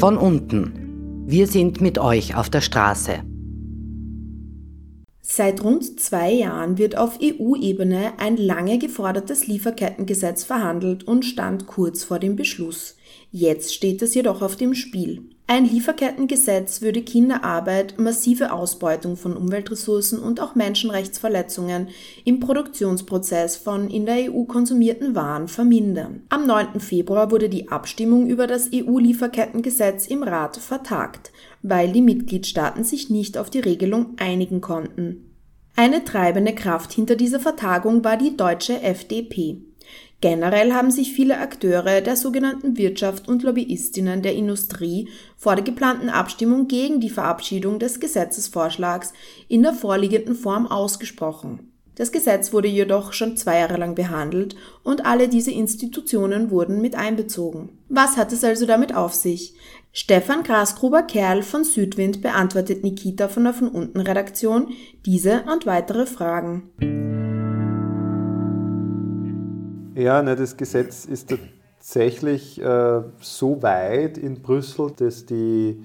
Von unten. Wir sind mit euch auf der Straße. Seit rund zwei Jahren wird auf EU-Ebene ein lange gefordertes Lieferkettengesetz verhandelt und stand kurz vor dem Beschluss. Jetzt steht es jedoch auf dem Spiel. Ein Lieferkettengesetz würde Kinderarbeit, massive Ausbeutung von Umweltressourcen und auch Menschenrechtsverletzungen im Produktionsprozess von in der EU konsumierten Waren vermindern. Am 9. Februar wurde die Abstimmung über das EU-Lieferkettengesetz im Rat vertagt, weil die Mitgliedstaaten sich nicht auf die Regelung einigen konnten. Eine treibende Kraft hinter dieser Vertagung war die deutsche FDP. Generell haben sich viele Akteure der sogenannten Wirtschaft und Lobbyistinnen der Industrie vor der geplanten Abstimmung gegen die Verabschiedung des Gesetzesvorschlags in der vorliegenden Form ausgesprochen. Das Gesetz wurde jedoch schon zwei Jahre lang behandelt und alle diese Institutionen wurden mit einbezogen. Was hat es also damit auf sich? Stefan Grasgruber-Kerl von Südwind beantwortet Nikita von der Von unten Redaktion diese und weitere Fragen. Ja, ne, das Gesetz ist tatsächlich äh, so weit in Brüssel, dass die,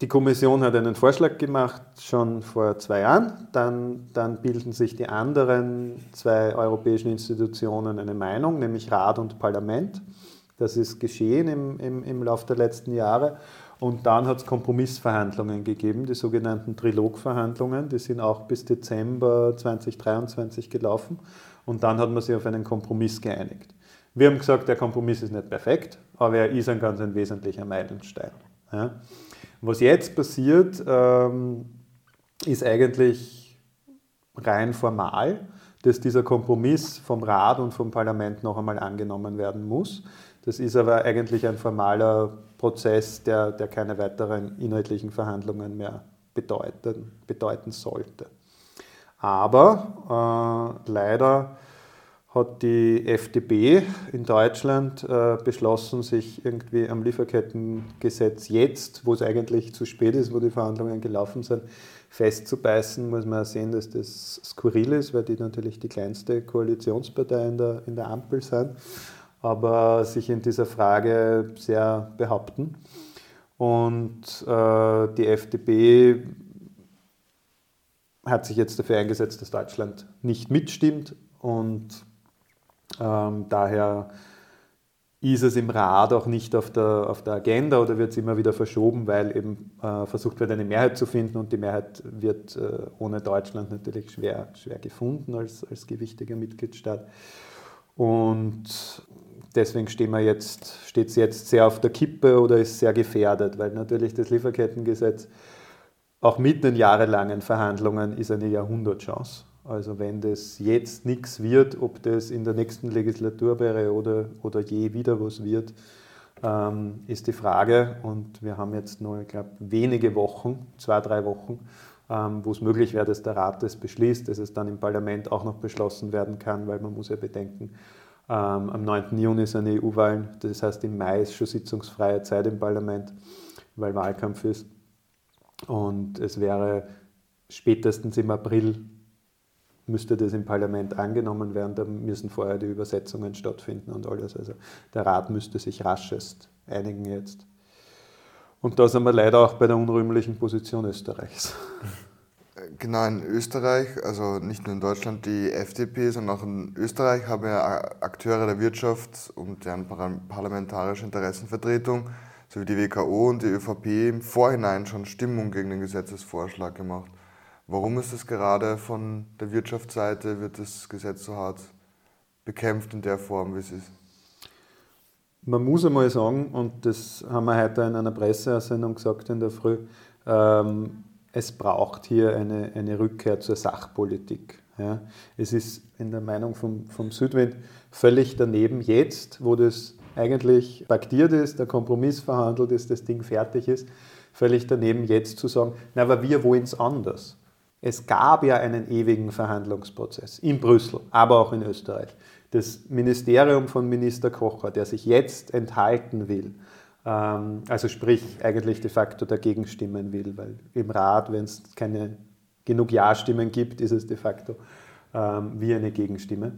die Kommission hat einen Vorschlag gemacht, schon vor zwei Jahren. Dann, dann bilden sich die anderen zwei europäischen Institutionen eine Meinung, nämlich Rat und Parlament. Das ist geschehen im, im, im Laufe der letzten Jahre. Und dann hat es Kompromissverhandlungen gegeben, die sogenannten Trilogverhandlungen. Die sind auch bis Dezember 2023 gelaufen. Und dann hat man sich auf einen Kompromiss geeinigt. Wir haben gesagt, der Kompromiss ist nicht perfekt, aber er ist ein ganz ein wesentlicher Meilenstein. Ja. Was jetzt passiert, ähm, ist eigentlich rein formal, dass dieser Kompromiss vom Rat und vom Parlament noch einmal angenommen werden muss. Das ist aber eigentlich ein formaler Prozess, der, der keine weiteren inhaltlichen Verhandlungen mehr bedeuten, bedeuten sollte. Aber äh, leider hat die FDP in Deutschland äh, beschlossen, sich irgendwie am Lieferkettengesetz jetzt, wo es eigentlich zu spät ist, wo die Verhandlungen gelaufen sind, festzubeißen, muss man sehen, dass das skurril ist, weil die natürlich die kleinste Koalitionspartei in der, in der Ampel sind, aber sich in dieser Frage sehr behaupten. Und äh, die FDP hat sich jetzt dafür eingesetzt, dass Deutschland nicht mitstimmt und ähm, daher ist es im Rat auch nicht auf der, auf der Agenda oder wird es immer wieder verschoben, weil eben äh, versucht wird, eine Mehrheit zu finden und die Mehrheit wird äh, ohne Deutschland natürlich schwer, schwer gefunden als, als gewichtiger Mitgliedstaat. Und deswegen stehen wir jetzt, steht es jetzt sehr auf der Kippe oder ist sehr gefährdet, weil natürlich das Lieferkettengesetz auch mit den jahrelangen Verhandlungen ist eine Jahrhundertchance. Also wenn das jetzt nichts wird, ob das in der nächsten Legislaturperiode oder je wieder was wird, ähm, ist die Frage. Und wir haben jetzt nur, ich glaube, wenige Wochen, zwei, drei Wochen, ähm, wo es möglich wäre, dass der Rat das beschließt, dass es dann im Parlament auch noch beschlossen werden kann, weil man muss ja bedenken, am 9. Juni sind EU-Wahlen, das heißt im Mai ist schon sitzungsfreie Zeit im Parlament, weil Wahlkampf ist. Und es wäre spätestens im April müsste das im Parlament angenommen werden, da müssen vorher die Übersetzungen stattfinden und alles. Also der Rat müsste sich raschest einigen jetzt. Und da sind wir leider auch bei der unrühmlichen Position Österreichs. Genau, in Österreich, also nicht nur in Deutschland, die FDP, sondern auch in Österreich haben ja Akteure der Wirtschaft und deren parlamentarische Interessenvertretung sowie die WKO und die ÖVP im Vorhinein schon Stimmung gegen den Gesetzesvorschlag gemacht. Warum ist es gerade von der Wirtschaftsseite, wird das Gesetz so hart bekämpft in der Form, wie es ist? Man muss einmal sagen, und das haben wir heute in einer Presseersendung gesagt in der Früh, ähm, es braucht hier eine, eine Rückkehr zur Sachpolitik. Ja. Es ist in der Meinung vom, vom Südwind völlig daneben jetzt, wo das eigentlich paktiert ist, der Kompromiss verhandelt ist, das Ding fertig ist, völlig daneben jetzt zu sagen, na, aber wir wollen es anders. Es gab ja einen ewigen Verhandlungsprozess in Brüssel, aber auch in Österreich. Das Ministerium von Minister Kocher, der sich jetzt enthalten will, also sprich eigentlich de facto dagegen stimmen will, weil im Rat, wenn es keine genug Ja-Stimmen gibt, ist es de facto ähm, wie eine Gegenstimme.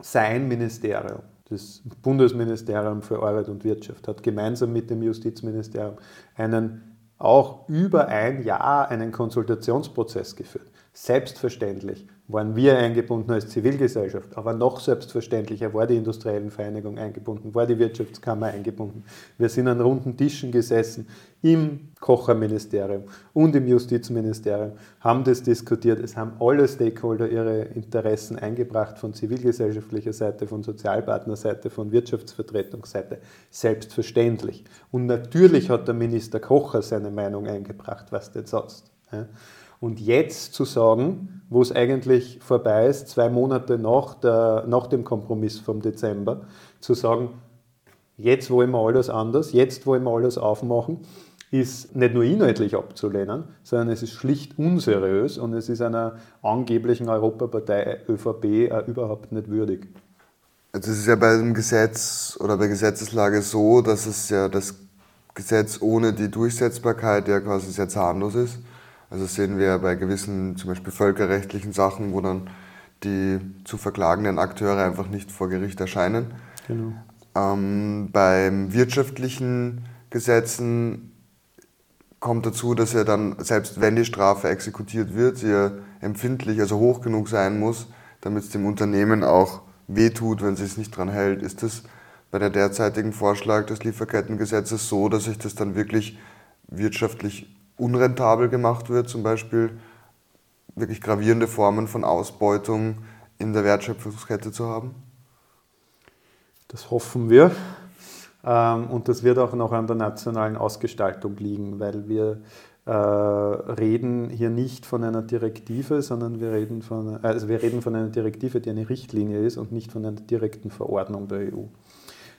Sein Ministerium, Das Bundesministerium für Arbeit und Wirtschaft hat gemeinsam mit dem Justizministerium einen auch über ein Jahr einen Konsultationsprozess geführt. Selbstverständlich waren wir eingebunden als Zivilgesellschaft, aber noch selbstverständlicher war die Industriellen Vereinigung eingebunden, war die Wirtschaftskammer eingebunden. Wir sind an runden Tischen gesessen im Kocherministerium und im Justizministerium, haben das diskutiert. Es haben alle Stakeholder ihre Interessen eingebracht von zivilgesellschaftlicher Seite, von Sozialpartnerseite, von Wirtschaftsvertretungsseite. Selbstverständlich. Und natürlich hat der Minister Kocher seine Meinung eingebracht, was denn sonst. Und jetzt zu sagen, wo es eigentlich vorbei ist, zwei Monate nach, der, nach dem Kompromiss vom Dezember, zu sagen, jetzt wollen wir alles anders, jetzt wollen wir alles aufmachen, ist nicht nur inhaltlich abzulehnen, sondern es ist schlicht unseriös und es ist einer angeblichen Europapartei ÖVP überhaupt nicht würdig. Also es ist ja bei dem Gesetz oder bei Gesetzeslage so, dass es ja das Gesetz ohne die Durchsetzbarkeit ja quasi sehr zahnlos ist. Also sehen wir bei gewissen, zum Beispiel völkerrechtlichen Sachen, wo dann die zu verklagenden Akteure einfach nicht vor Gericht erscheinen. Genau. Ähm, beim wirtschaftlichen Gesetzen kommt dazu, dass ja dann, selbst wenn die Strafe exekutiert wird, sie ja empfindlich, also hoch genug sein muss, damit es dem Unternehmen auch wehtut, wenn sie es nicht dran hält. Ist das bei der derzeitigen Vorschlag des Lieferkettengesetzes so, dass sich das dann wirklich wirtschaftlich unrentabel gemacht wird, zum Beispiel wirklich gravierende Formen von Ausbeutung in der Wertschöpfungskette zu haben? Das hoffen wir. Ähm, und das wird auch noch an der nationalen Ausgestaltung liegen, weil wir äh, reden hier nicht von einer Direktive, sondern wir reden, von, also wir reden von einer Direktive, die eine Richtlinie ist und nicht von einer direkten Verordnung der EU.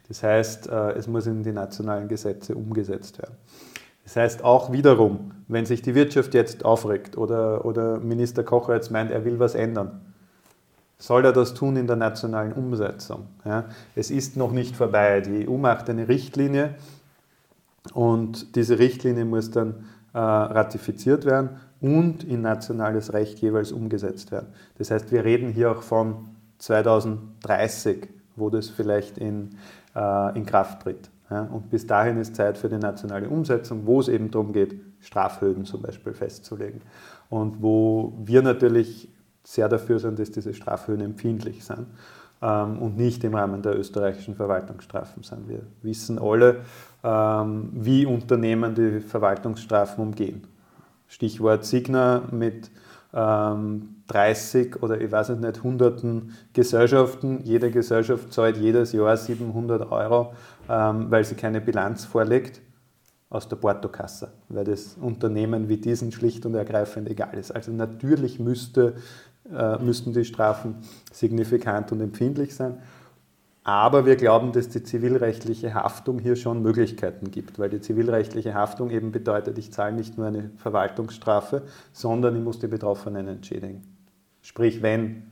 Das heißt, äh, es muss in die nationalen Gesetze umgesetzt werden. Das heißt auch wiederum, wenn sich die Wirtschaft jetzt aufregt oder, oder Minister Kocher jetzt meint, er will was ändern, soll er das tun in der nationalen Umsetzung. Ja? Es ist noch nicht vorbei. Die EU macht eine Richtlinie und diese Richtlinie muss dann äh, ratifiziert werden und in nationales Recht jeweils umgesetzt werden. Das heißt, wir reden hier auch von 2030, wo das vielleicht in, äh, in Kraft tritt. Ja, und bis dahin ist Zeit für die nationale Umsetzung, wo es eben darum geht, Strafhöhen zum Beispiel festzulegen. Und wo wir natürlich sehr dafür sind, dass diese Strafhöhen empfindlich sind ähm, und nicht im Rahmen der österreichischen Verwaltungsstrafen sind. Wir wissen alle, ähm, wie Unternehmen die Verwaltungsstrafen umgehen. Stichwort Signa mit 30 oder ich weiß nicht, hunderten Gesellschaften. Jede Gesellschaft zahlt jedes Jahr 700 Euro ähm, weil sie keine Bilanz vorlegt aus der Portokasse, weil das Unternehmen wie diesen schlicht und ergreifend egal ist. Also natürlich müsste, äh, müssten die Strafen signifikant und empfindlich sein. Aber wir glauben, dass die zivilrechtliche Haftung hier schon Möglichkeiten gibt, weil die zivilrechtliche Haftung eben bedeutet, ich zahle nicht nur eine Verwaltungsstrafe, sondern ich muss die Betroffenen entschädigen. Sprich, wenn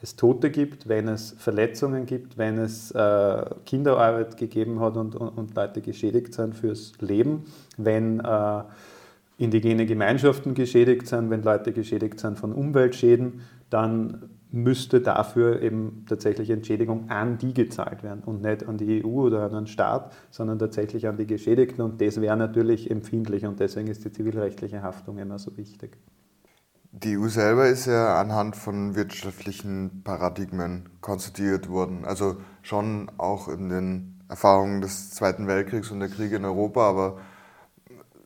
es Tote gibt, wenn es Verletzungen gibt, wenn es äh, Kinderarbeit gegeben hat und, und, und, Leute geschädigt sind fürs Leben, wenn äh, indigene Gemeinschaften geschädigt sind, wenn Leute geschädigt sind von Umweltschäden, dann müsste dafür eben tatsächlich Entschädigung an die gezahlt werden und nicht an die EU oder an den Staat, sondern tatsächlich an die Geschädigten und das wäre natürlich empfindlich und deswegen ist die zivilrechtliche Haftung immer so wichtig. Die EU selber ist ja anhand von wirtschaftlichen Paradigmen konstituiert worden. Also schon auch in den Erfahrungen des Zweiten Weltkriegs und der Kriege in Europa, aber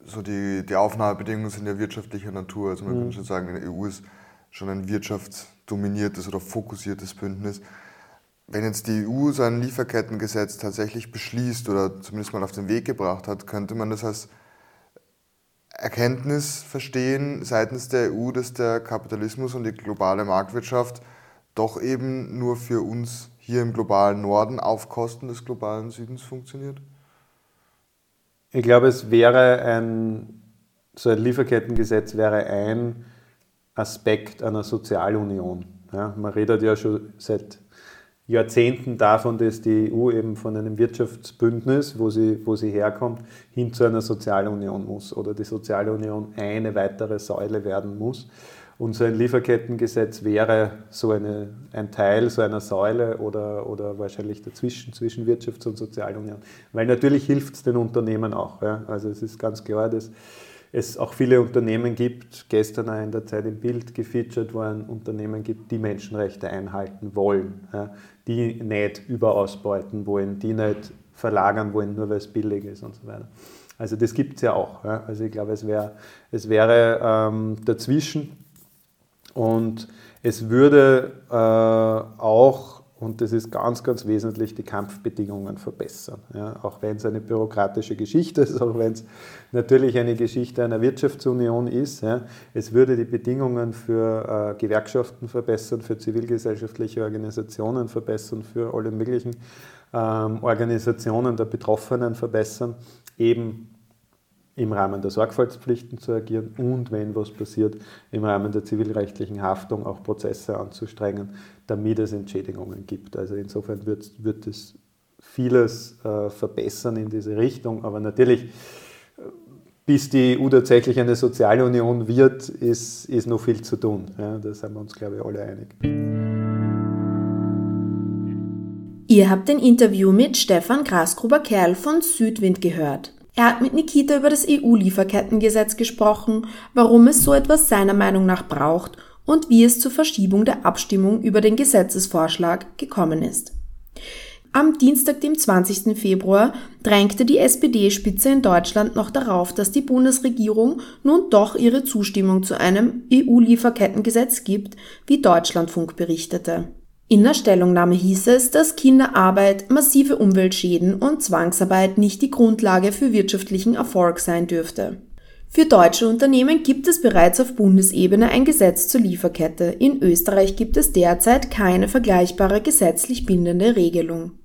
so die, die Aufnahmebedingungen sind ja wirtschaftlicher Natur. Also man mhm. kann schon sagen, die EU ist schon ein wirtschaftsdominiertes oder fokussiertes Bündnis. Wenn jetzt die EU sein Lieferkettengesetz tatsächlich beschließt oder zumindest mal auf den Weg gebracht hat, könnte man das als Erkenntnis verstehen seitens der EU, dass der Kapitalismus und die globale Marktwirtschaft doch eben nur für uns hier im globalen Norden auf Kosten des globalen Südens funktioniert? Ich glaube, es wäre ein, so ein Lieferkettengesetz wäre ein Aspekt einer Sozialunion. Ja, man redet ja schon seit Jahrzehnten davon, dass die EU eben von einem Wirtschaftsbündnis, wo sie, wo sie herkommt, hin zu einer Sozialunion muss oder die Sozialunion eine weitere Säule werden muss. Und so ein Lieferkettengesetz wäre so eine, ein Teil so einer Säule oder, oder wahrscheinlich dazwischen, zwischen Wirtschafts- und Sozialunion. Weil natürlich hilft es den Unternehmen auch. Ja. Also es ist ganz klar, dass es auch viele Unternehmen gibt, gestern auch in der Zeit im Bild gefeatured worden, Unternehmen gibt, die Menschenrechte einhalten wollen, ja, die nicht überausbeuten wollen, die nicht verlagern wollen, nur weil es billig ist und so weiter. Also das gibt es ja auch. Ja. Also ich glaube, es, wär, es wäre ähm, dazwischen und es würde äh, auch, und das ist ganz, ganz wesentlich, die Kampfbedingungen verbessern. Ja? Auch wenn es eine bürokratische Geschichte ist, auch wenn es natürlich eine Geschichte einer Wirtschaftsunion ist. Ja? Es würde die Bedingungen für äh, Gewerkschaften verbessern, für zivilgesellschaftliche Organisationen verbessern, für alle möglichen ähm, Organisationen der Betroffenen verbessern, eben im Rahmen der Sorgfaltspflichten zu agieren und, wenn was passiert, im Rahmen der zivilrechtlichen Haftung auch Prozesse anzustrengen, damit es Entschädigungen gibt. Also insofern wird, wird es vieles äh, verbessern in diese Richtung, aber natürlich, äh, bis die EU tatsächlich eine Sozialunion wird, ist, ist noch viel zu tun. Ja, da sind wir uns, glaube ich, alle einig. Ihr habt ein Interview mit Stefan Grasgruber-Kerl von Südwind gehört. Er hat mit Nikita über das EU-Lieferkettengesetz gesprochen, warum es so etwas seiner Meinung nach braucht und wie es zur Verschiebung der Abstimmung über den Gesetzesvorschlag gekommen ist. Am Dienstag, dem 20. Februar, drängte die SPD-Spitze in Deutschland noch darauf, dass die Bundesregierung nun doch ihre Zustimmung zu einem EU-Lieferkettengesetz gibt, wie Deutschlandfunk berichtete. In der Stellungnahme hieß es, dass Kinderarbeit, massive Umweltschäden und Zwangsarbeit nicht die Grundlage für wirtschaftlichen Erfolg sein dürfte. Für deutsche Unternehmen gibt es bereits auf Bundesebene ein Gesetz zur Lieferkette. In Österreich gibt es derzeit keine vergleichbare gesetzlich bindende Regelung.